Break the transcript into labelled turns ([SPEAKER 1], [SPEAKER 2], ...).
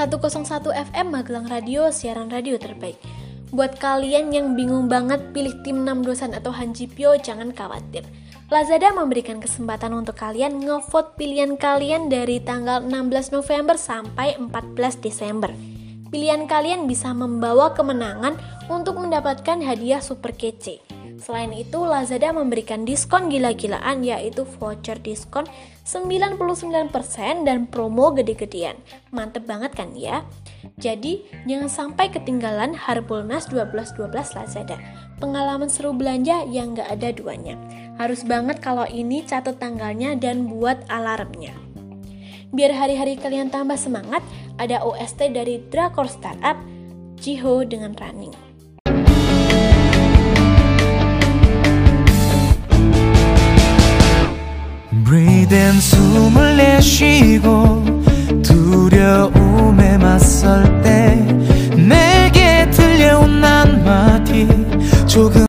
[SPEAKER 1] 101 FM Magelang Radio, siaran radio terbaik. Buat kalian yang bingung banget pilih tim 6 dosan atau Hanjipyo, jangan khawatir. Lazada memberikan kesempatan untuk kalian ngevote pilihan kalian dari tanggal 16 November sampai 14 Desember. Pilihan kalian bisa membawa kemenangan untuk mendapatkan hadiah super kece. Selain itu, Lazada memberikan diskon gila-gilaan yaitu voucher diskon 99% dan promo gede-gedean. Mantep banget kan ya? Jadi, jangan sampai ketinggalan Harbolnas 1212 Lazada. Pengalaman seru belanja yang gak ada duanya. Harus banget kalau ini catat tanggalnya dan buat alarmnya. Biar hari-hari kalian tambah semangat, ada OST dari Drakor Startup, Jiho dengan Running.
[SPEAKER 2] Breathe 숨을 내